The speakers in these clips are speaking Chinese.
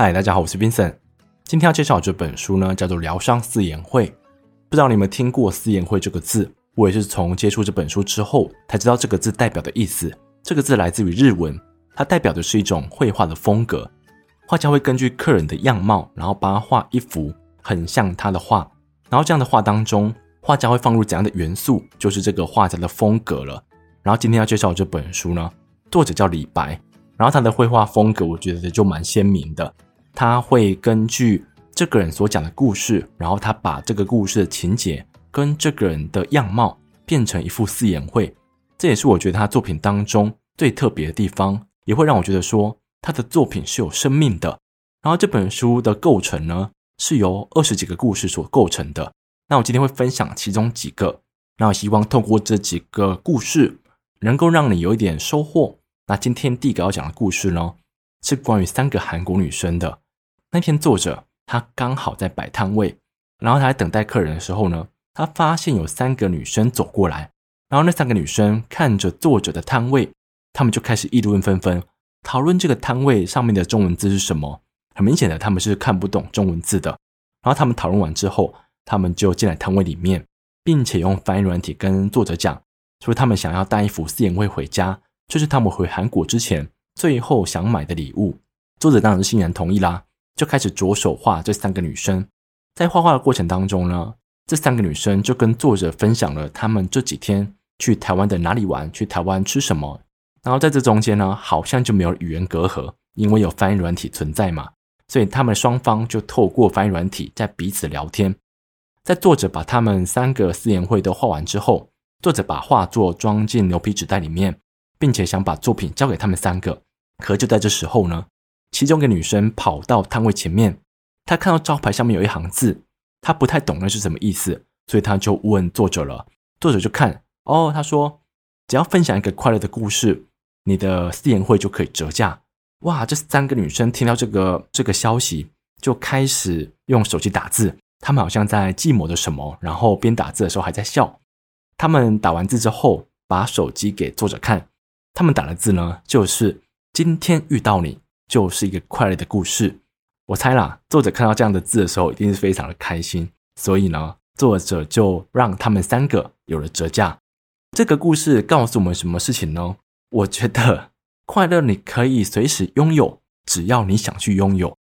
嗨，大家好，我是 Vincent。今天要介绍这本书呢，叫做《疗伤四言会》。不知道你们听过“四言会”这个字？我也是从接触这本书之后才知道这个字代表的意思。这个字来自于日文，它代表的是一种绘画的风格。画家会根据客人的样貌，然后帮他画一幅很像他的画。然后这样的画当中，画家会放入怎样的元素，就是这个画家的风格了。然后今天要介绍这本书呢，作者叫李白，然后他的绘画风格我觉得就蛮鲜明的。他会根据这个人所讲的故事，然后他把这个故事的情节跟这个人的样貌变成一幅四言会，这也是我觉得他作品当中最特别的地方，也会让我觉得说他的作品是有生命的。然后这本书的构成呢，是由二十几个故事所构成的。那我今天会分享其中几个，那我希望透过这几个故事，能够让你有一点收获。那今天第一个要讲的故事呢，是关于三个韩国女生的。那天作者他刚好在摆摊位，然后他在等待客人的时候呢，他发现有三个女生走过来，然后那三个女生看着作者的摊位，他们就开始议论纷纷，讨论这个摊位上面的中文字是什么。很明显的，他们是看不懂中文字的。然后他们讨论完之后，他们就进来摊位里面，并且用翻译软体跟作者讲，说他们想要带一幅四言会回家，这是他们回韩国之前最后想买的礼物。作者当然是欣然同意啦。就开始着手画这三个女生，在画画的过程当中呢，这三个女生就跟作者分享了她们这几天去台湾的哪里玩，去台湾吃什么。然后在这中间呢，好像就没有语言隔阂，因为有翻译软体存在嘛，所以他们双方就透过翻译软体在彼此聊天。在作者把他们三个四言会都画完之后，作者把画作装进牛皮纸袋里面，并且想把作品交给他们三个。可就在这时候呢。其中一个女生跑到摊位前面，她看到招牌上面有一行字，她不太懂那是什么意思，所以她就问作者了。作者就看，哦，他说只要分享一个快乐的故事，你的四言会就可以折价。哇，这三个女生听到这个这个消息，就开始用手机打字，她们好像在计谋着什么，然后边打字的时候还在笑。她们打完字之后，把手机给作者看，她们打的字呢，就是今天遇到你。就是一个快乐的故事，我猜啦，作者看到这样的字的时候，一定是非常的开心，所以呢，作者就让他们三个有了折价。这个故事告诉我们什么事情呢？我觉得快乐你可以随时拥有，只要你想去拥有。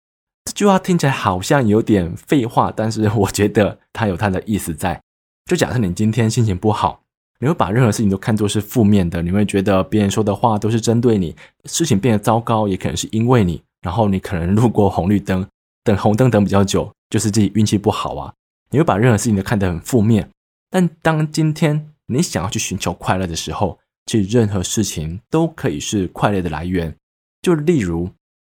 这句话听起来好像有点废话，但是我觉得它有它的意思在。就假设你今天心情不好。你会把任何事情都看作是负面的，你会觉得别人说的话都是针对你，事情变得糟糕也可能是因为你，然后你可能路过红绿灯，等红灯等比较久，就是自己运气不好啊。你会把任何事情都看得很负面，但当今天你想要去寻求快乐的时候，其实任何事情都可以是快乐的来源。就例如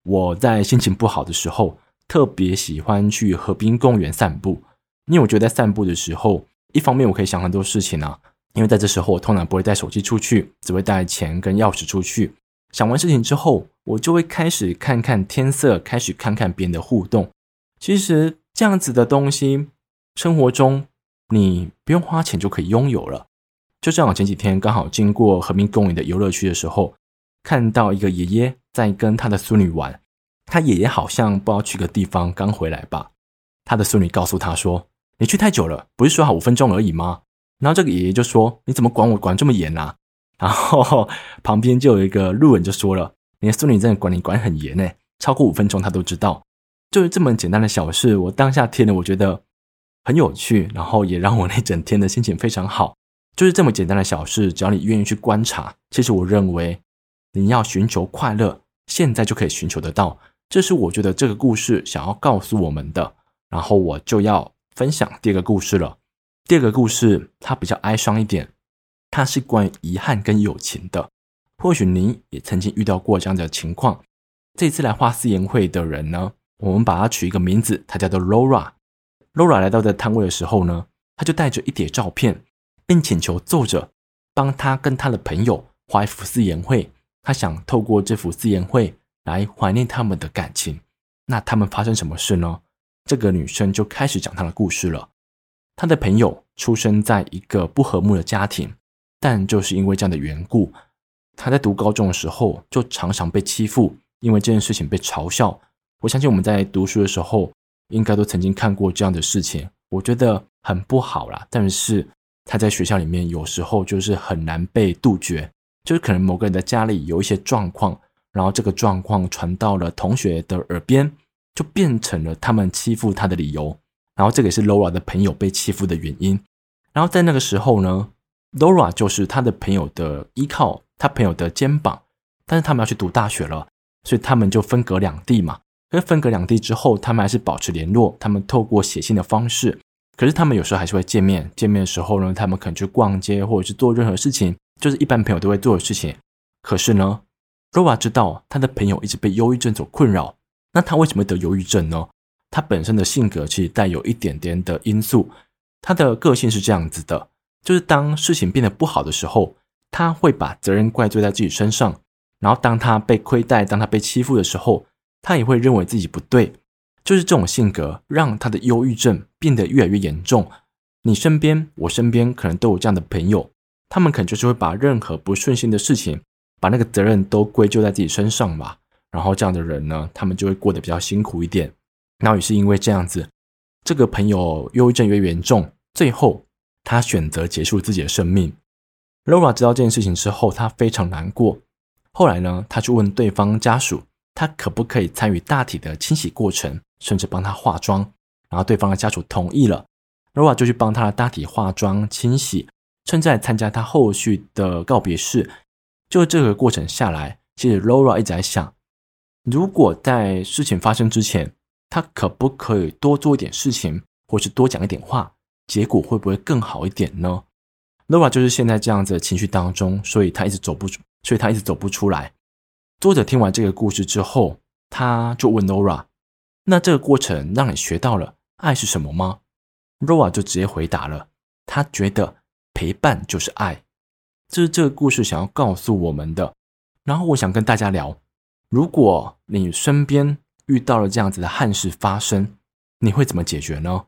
我在心情不好的时候，特别喜欢去河滨公园散步，因为我觉得在散步的时候，一方面我可以想很多事情啊。因为在这时候，我通常不会带手机出去，只会带钱跟钥匙出去。想完事情之后，我就会开始看看天色，开始看看别人的互动。其实这样子的东西，生活中你不用花钱就可以拥有了。就这样，前几天刚好经过和平公园的游乐区的时候，看到一个爷爷在跟他的孙女玩。他爷爷好像不知道去个地方刚回来吧。他的孙女告诉他说：“你去太久了，不是说好五分钟而已吗？”然后这个爷爷就说：“你怎么管我管这么严啊？”然后 旁边就有一个路人就说了：“你的孙女真的管你管很严呢，超过五分钟他都知道。”就是这么简单的小事，我当下听了，我觉得很有趣，然后也让我那整天的心情非常好。就是这么简单的小事，只要你愿意去观察，其实我认为你要寻求快乐，现在就可以寻求得到。这是我觉得这个故事想要告诉我们的。然后我就要分享第二个故事了。第二个故事，它比较哀伤一点，它是关于遗憾跟友情的。或许你也曾经遇到过这样的情况。这次来画四言会的人呢，我们把它取一个名字，他叫做 Laura。Laura 来到这摊位的时候呢，他就带着一叠照片，并请求作者帮他跟他的朋友画一幅四言会。他想透过这幅四言会来怀念他们的感情。那他们发生什么事呢？这个女生就开始讲她的故事了。他的朋友出生在一个不和睦的家庭，但就是因为这样的缘故，他在读高中的时候就常常被欺负，因为这件事情被嘲笑，我相信我们在读书的时候，应该都曾经看过这样的事情。我觉得很不好啦，但是他在学校里面有时候就是很难被杜绝，就是可能某个人的家里有一些状况，然后这个状况传到了同学的耳边，就变成了他们欺负他的理由。然后这个也是 Laura 的朋友被欺负的原因。然后在那个时候呢，Laura 就是他的朋友的依靠，他朋友的肩膀。但是他们要去读大学了，所以他们就分隔两地嘛。可是分隔两地之后，他们还是保持联络。他们透过写信的方式，可是他们有时候还是会见面。见面的时候呢，他们可能去逛街，或者是做任何事情，就是一般朋友都会做的事情。可是呢，Laura 知道他的朋友一直被忧郁症所困扰。那他为什么会得忧郁症呢？他本身的性格其实带有一点点的因素。他的个性是这样子的，就是当事情变得不好的时候，他会把责任怪罪在自己身上。然后当他被亏待，当他被欺负的时候，他也会认为自己不对，就是这种性格让他的忧郁症变得越来越严重。你身边，我身边可能都有这样的朋友，他们可能就是会把任何不顺心的事情，把那个责任都归咎在自己身上吧。然后这样的人呢，他们就会过得比较辛苦一点。然后也是因为这样子，这个朋友忧郁症越严重，最后他选择结束自己的生命。Laura 知道这件事情之后，他非常难过。后来呢，他去问对方家属，他可不可以参与大体的清洗过程，甚至帮他化妆。然后对方的家属同意了，Laura 就去帮他的大体化妆、清洗，甚至参加他后续的告别式。就这个过程下来，其实 Laura 一直在想，如果在事情发生之前，他可不可以多做一点事情，或是多讲一点话，结果会不会更好一点呢？Laura 就是现在这样子的情绪当中，所以他一直走不出。所以他一直走不出来。作者听完这个故事之后，他就问 Laura：“ 那这个过程让你学到了爱是什么吗？”Laura 就直接回答了：“他觉得陪伴就是爱。”这是这个故事想要告诉我们的。然后我想跟大家聊：如果你身边遇到了这样子的憾事发生，你会怎么解决呢？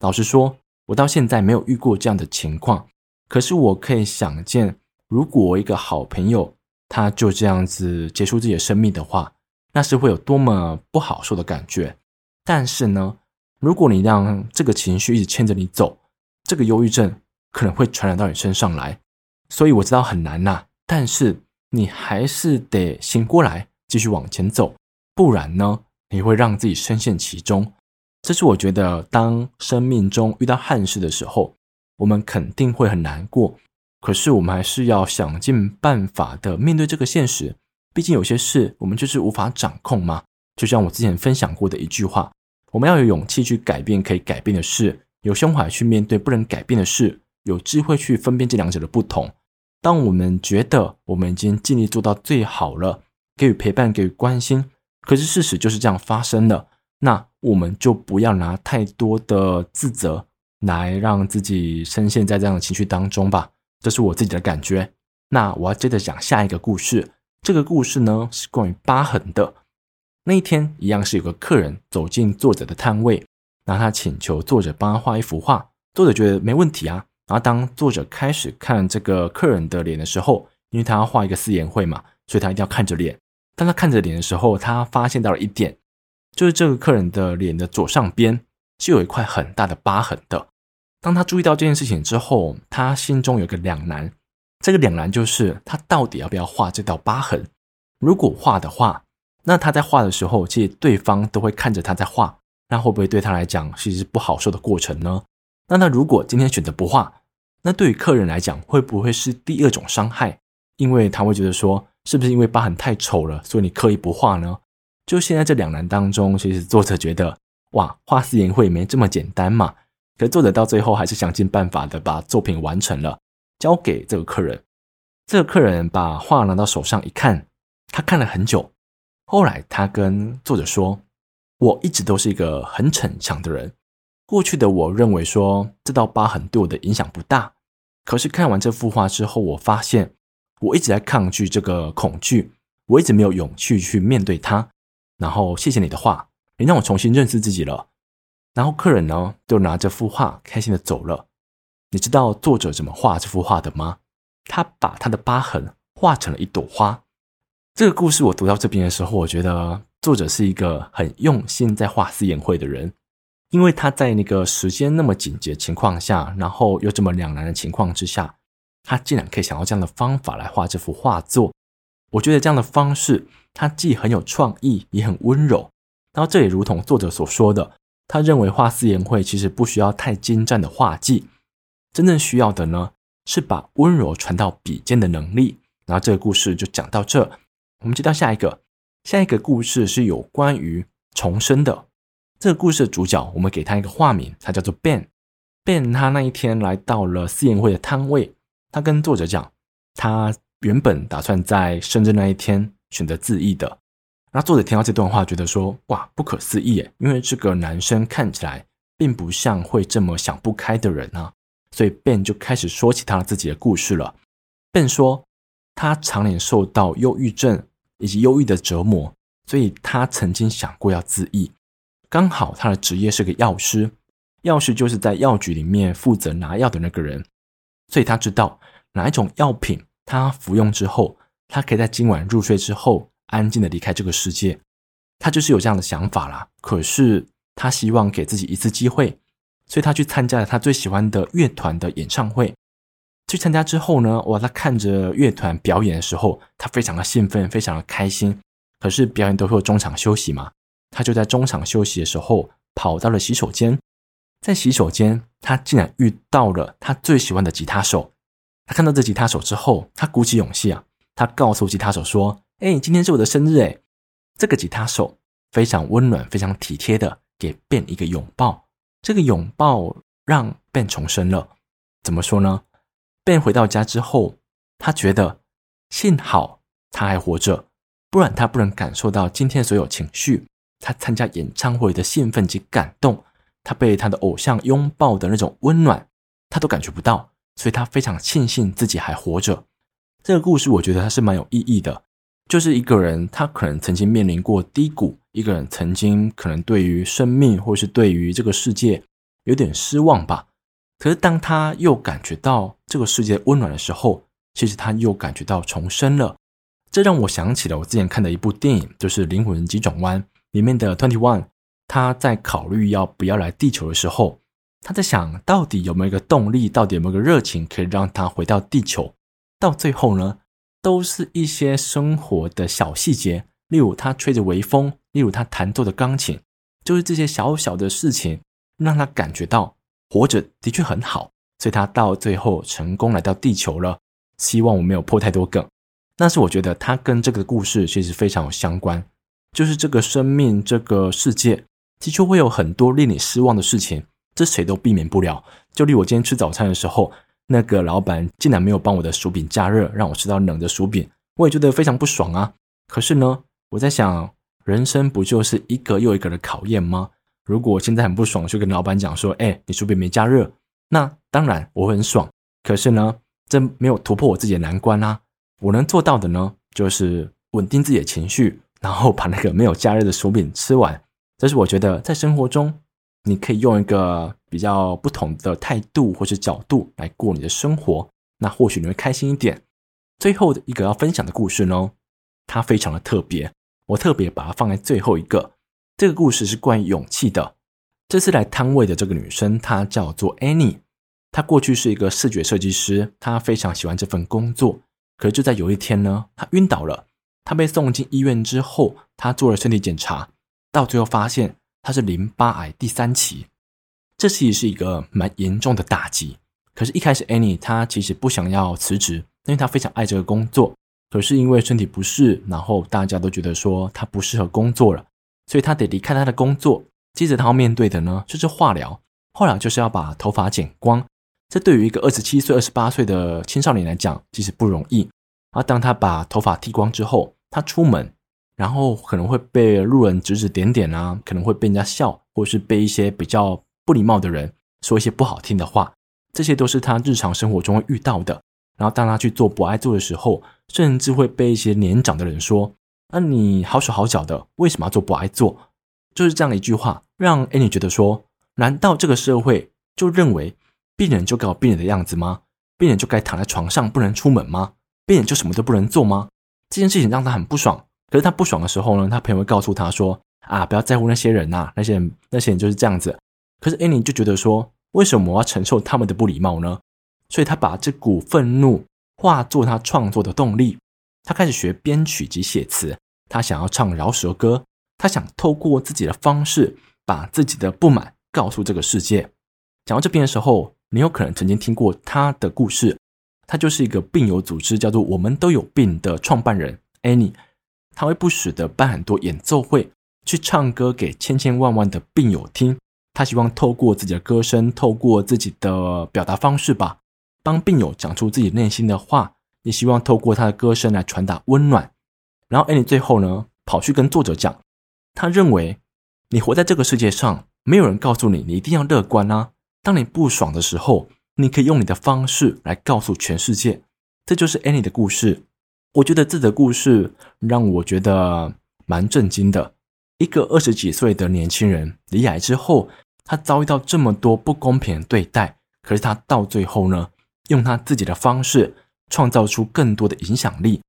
老实说，我到现在没有遇过这样的情况，可是我可以想见。如果一个好朋友他就这样子结束自己的生命的话，那是会有多么不好受的感觉。但是呢，如果你让这个情绪一直牵着你走，这个忧郁症可能会传染到你身上来。所以我知道很难呐，但是你还是得醒过来，继续往前走，不然呢，你会让自己深陷其中。这是我觉得，当生命中遇到憾事的时候，我们肯定会很难过。可是我们还是要想尽办法的面对这个现实，毕竟有些事我们就是无法掌控嘛。就像我之前分享过的一句话，我们要有勇气去改变可以改变的事，有胸怀去面对不能改变的事，有智慧去分辨这两者的不同。当我们觉得我们已经尽力做到最好了，给予陪伴，给予关心，可是事实就是这样发生了，那我们就不要拿太多的自责来让自己深陷在这样的情绪当中吧。这是我自己的感觉。那我要接着讲下一个故事。这个故事呢，是关于疤痕的。那一天，一样是有个客人走进作者的摊位，然后他请求作者帮他画一幅画。作者觉得没问题啊。然后当作者开始看这个客人的脸的时候，因为他要画一个四言会嘛，所以他一定要看着脸。当他看着脸的时候，他发现到了一点，就是这个客人的脸的左上边是有一块很大的疤痕的。当他注意到这件事情之后，他心中有个两难。这个两难就是他到底要不要画这道疤痕？如果画的话，那他在画的时候，其实对方都会看着他在画，那会不会对他来讲是一不好受的过程呢？那他如果今天选择不画，那对于客人来讲会不会是第二种伤害？因为他会觉得说，是不是因为疤痕太丑了，所以你刻意不画呢？就现在这两难当中，其实作者觉得，哇，画四言会没这么简单嘛。可作者到最后还是想尽办法的把作品完成了，交给这个客人。这个客人把画拿到手上一看，他看了很久。后来他跟作者说：“我一直都是一个很逞强的人。过去的我认为说这道疤痕对我的影响不大。可是看完这幅画之后，我发现我一直在抗拒这个恐惧，我一直没有勇气去面对它。然后谢谢你的话，你让我重新认识自己了。”然后客人呢，就拿着幅画开心的走了。你知道作者怎么画这幅画的吗？他把他的疤痕画成了一朵花。这个故事我读到这边的时候，我觉得作者是一个很用心在画四眼会的人，因为他在那个时间那么紧急的情况下，然后又这么两难的情况之下，他竟然可以想到这样的方法来画这幅画作。我觉得这样的方式，他既很有创意，也很温柔。然后这也如同作者所说的，他认为画四言会其实不需要太精湛的画技，真正需要的呢，是把温柔传到笔尖的能力。然后这个故事就讲到这，我们接到下一个。下一个故事是有关于重生的。这个故事的主角，我们给他一个化名，他叫做 Ben。Ben 他那一天来到了四言会的摊位，他跟作者讲，他原本打算在生日那一天选择自缢的。那作者听到这段话，觉得说：“哇，不可思议耶！因为这个男生看起来并不像会这么想不开的人啊。”所以 Ben 就开始说起他自己的故事了。Ben 说，他常年受到忧郁症。以及忧郁的折磨，所以他曾经想过要自缢。刚好他的职业是个药师，药师就是在药局里面负责拿药的那个人，所以他知道哪一种药品他服用之后，他可以在今晚入睡之后安静的离开这个世界。他就是有这样的想法啦。可是他希望给自己一次机会，所以他去参加了他最喜欢的乐团的演唱会。去参加之后呢，哇，他看着乐团表演的时候，他非常的兴奋，非常的开心。可是表演都会有中场休息嘛，他就在中场休息的时候跑到了洗手间，在洗手间，他竟然遇到了他最喜欢的吉他手。他看到这吉他手之后，他鼓起勇气啊，他告诉吉他手说：“哎，今天是我的生日哎。”这个吉他手非常温暖、非常体贴的给 Ben 一个拥抱。这个拥抱让 Ben 重生了。怎么说呢？Ben 回到家之后，他觉得幸好他还活着，不然他不能感受到今天所有情绪。他参加演唱会的兴奋及感动，他被他的偶像拥抱的那种温暖，他都感觉不到，所以他非常庆幸自己还活着。这个故事我觉得它是蛮有意义的，就是一个人他可能曾经面临过低谷，一个人曾经可能对于生命或是对于这个世界有点失望吧。可是，当他又感觉到这个世界温暖的时候，其实他又感觉到重生了。这让我想起了我之前看的一部电影，就是《灵魂急转弯》里面的 Twenty One。他在考虑要不要来地球的时候，他在想到底有没有一个动力，到底有没有个热情，可以让他回到地球。到最后呢，都是一些生活的小细节，例如他吹着微风，例如他弹奏的钢琴，就是这些小小的事情，让他感觉到。活着的确很好，所以他到最后成功来到地球了。希望我没有破太多梗，但是我觉得他跟这个故事其实非常有相关。就是这个生命，这个世界的确会有很多令你失望的事情，这谁都避免不了。就例如我今天吃早餐的时候，那个老板竟然没有帮我的薯饼加热，让我吃到冷的薯饼，我也觉得非常不爽啊。可是呢，我在想，人生不就是一个又一个的考验吗？如果我现在很不爽，就跟老板讲说：“哎，你薯饼没加热。”那当然我会很爽。可是呢，这没有突破我自己的难关啊。我能做到的呢，就是稳定自己的情绪，然后把那个没有加热的薯饼吃完。这是我觉得在生活中，你可以用一个比较不同的态度或者角度来过你的生活。那或许你会开心一点。最后的一个要分享的故事呢，它非常的特别，我特别把它放在最后一个。这个故事是关于勇气的。这次来摊位的这个女生，她叫做 Annie。她过去是一个视觉设计师，她非常喜欢这份工作。可是就在有一天呢，她晕倒了。她被送进医院之后，她做了身体检查，到最后发现他是淋巴癌第三期。这其实是一个蛮严重的打击。可是，一开始 Annie 她其实不想要辞职，因为她非常爱这个工作。可是因为身体不适，然后大家都觉得说她不适合工作了。所以他得离开他的工作，接着他要面对的呢就是化疗。化疗就是要把头发剪光，这对于一个二十七岁、二十八岁的青少年来讲，其实不容易。而当他把头发剃光之后，他出门，然后可能会被路人指指点点啊，可能会被人家笑，或者是被一些比较不礼貌的人说一些不好听的话，这些都是他日常生活中会遇到的。然后当他去做不爱做的时候，甚至会被一些年长的人说。那你好手好脚的，为什么要做不爱做？就是这样的一句话，让 Annie 觉得说：难道这个社会就认为病人就该有病人的样子吗？病人就该躺在床上不能出门吗？病人就什么都不能做吗？这件事情让他很不爽，可是他不爽的时候呢，他朋友会告诉他说：“啊，不要在乎那些人呐，那些人那些人就是这样子。”可是艾尼就觉得说：“为什么我要承受他们的不礼貌呢？”所以他把这股愤怒化作他创作的动力。他开始学编曲及写词，他想要唱饶舌歌，他想透过自己的方式把自己的不满告诉这个世界。讲到这边的时候，你有可能曾经听过他的故事。他就是一个病友组织叫做“我们都有病”的创办人艾尼。他会不时的办很多演奏会，去唱歌给千千万万的病友听。他希望透过自己的歌声，透过自己的表达方式吧，帮病友讲出自己内心的话。也希望透过他的歌声来传达温暖。然后 a n n 最后呢，跑去跟作者讲，他认为你活在这个世界上，没有人告诉你你一定要乐观啊。当你不爽的时候，你可以用你的方式来告诉全世界。这就是 a n n 的故事。我觉得这则故事让我觉得蛮震惊的。一个二十几岁的年轻人罹癌之后，他遭遇到这么多不公平的对待，可是他到最后呢，用他自己的方式。创造出更多的影响力。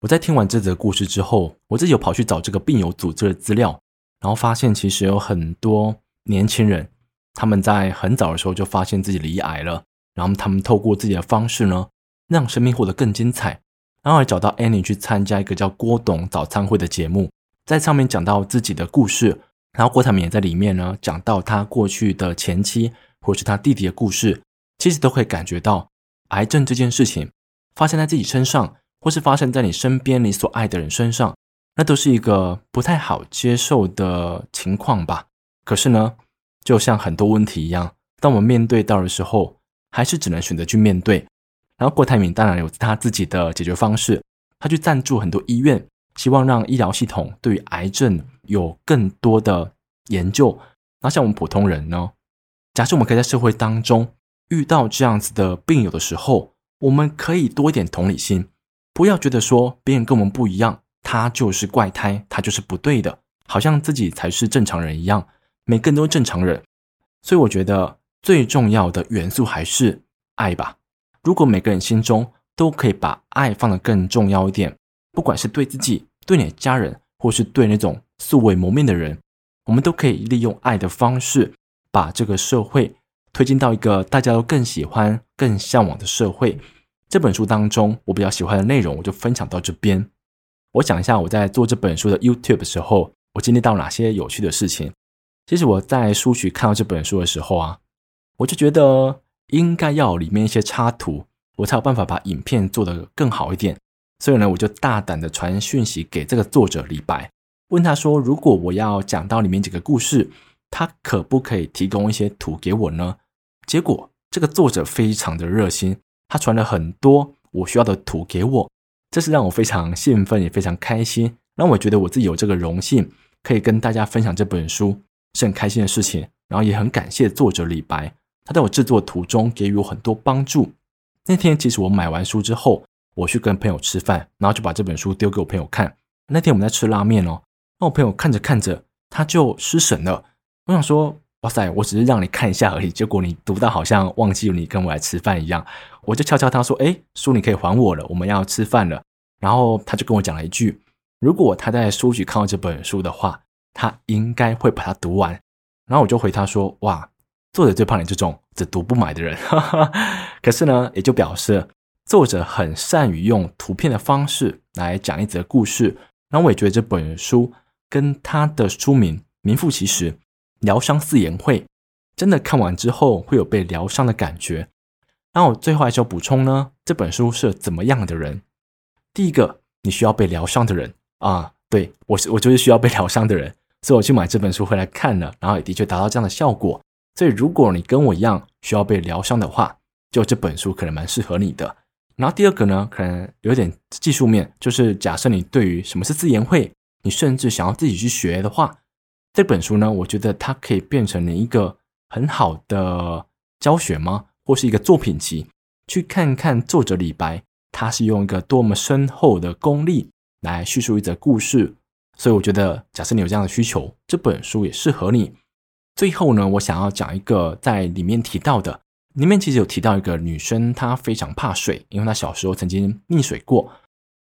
我在听完这则故事之后，我自己有跑去找这个病友组织的资料，然后发现其实有很多年轻人，他们在很早的时候就发现自己罹癌了，然后他们透过自己的方式呢，让生命活得更精彩。然后还找到 Annie 去参加一个叫郭董早餐会的节目，在上面讲到自己的故事，然后郭台铭也在里面呢讲到他过去的前妻或是他弟弟的故事，其实都可以感觉到。癌症这件事情发生在自己身上，或是发生在你身边你所爱的人身上，那都是一个不太好接受的情况吧。可是呢，就像很多问题一样，当我们面对到的时候，还是只能选择去面对。然后郭台铭当然有他自己的解决方式，他去赞助很多医院，希望让医疗系统对于癌症有更多的研究。那像我们普通人呢，假设我们可以在社会当中。遇到这样子的病友的时候，我们可以多一点同理心，不要觉得说别人跟我们不一样，他就是怪胎，他就是不对的，好像自己才是正常人一样，每个人都是正常人。所以我觉得最重要的元素还是爱吧。如果每个人心中都可以把爱放得更重要一点，不管是对自己、对你的家人，或是对那种素未谋面的人，我们都可以利用爱的方式，把这个社会。推进到一个大家都更喜欢、更向往的社会。这本书当中，我比较喜欢的内容，我就分享到这边。我讲一下我在做这本书的 YouTube 的时候，我经历到哪些有趣的事情。其实我在书局看到这本书的时候啊，我就觉得应该要里面一些插图，我才有办法把影片做得更好一点。所以呢，我就大胆的传讯息给这个作者李白，问他说：如果我要讲到里面几个故事。他可不可以提供一些图给我呢？结果这个作者非常的热心，他传了很多我需要的图给我，这是让我非常兴奋也非常开心，让我觉得我自己有这个荣幸可以跟大家分享这本书是很开心的事情。然后也很感谢作者李白，他在我制作途中给予我很多帮助。那天其实我买完书之后，我去跟朋友吃饭，然后就把这本书丢给我朋友看。那天我们在吃拉面哦，那我朋友看着看着他就失神了。我想说，哇塞，我只是让你看一下而已，结果你读到好像忘记你跟我来吃饭一样。我就敲敲他说：“哎，书你可以还我了，我们要吃饭了。”然后他就跟我讲了一句：“如果他在书局看到这本书的话，他应该会把它读完。”然后我就回他说：“哇，作者最怕你这种只读不买的人。”可是呢，也就表示作者很善于用图片的方式来讲一则故事。然后我也觉得这本书跟他的书名名副其实。疗伤四言会，真的看完之后会有被疗伤的感觉。那我最后还是要补充呢，这本书是怎么样的人？第一个，你需要被疗伤的人啊，对，我是我就是需要被疗伤的人，所以我去买这本书回来看了，然后也的确达到这样的效果。所以如果你跟我一样需要被疗伤的话，就这本书可能蛮适合你的。然后第二个呢，可能有点技术面，就是假设你对于什么是自言会，你甚至想要自己去学的话。这本书呢，我觉得它可以变成你一个很好的教学吗？或是一个作品集，去看看作者李白，他是用一个多么深厚的功力来叙述一则故事。所以我觉得，假设你有这样的需求，这本书也适合你。最后呢，我想要讲一个在里面提到的，里面其实有提到一个女生，她非常怕水，因为她小时候曾经溺水过。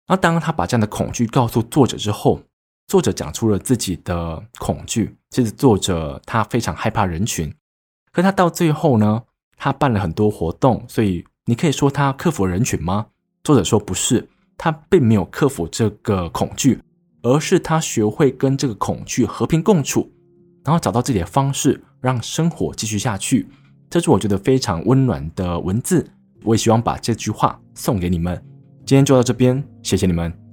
那当她把这样的恐惧告诉作者之后，作者讲出了自己的恐惧。其实作者他非常害怕人群，可他到最后呢，他办了很多活动，所以你可以说他克服了人群吗？作者说不是，他并没有克服这个恐惧，而是他学会跟这个恐惧和平共处，然后找到自己的方式，让生活继续下去。这是我觉得非常温暖的文字，我也希望把这句话送给你们。今天就到这边，谢谢你们。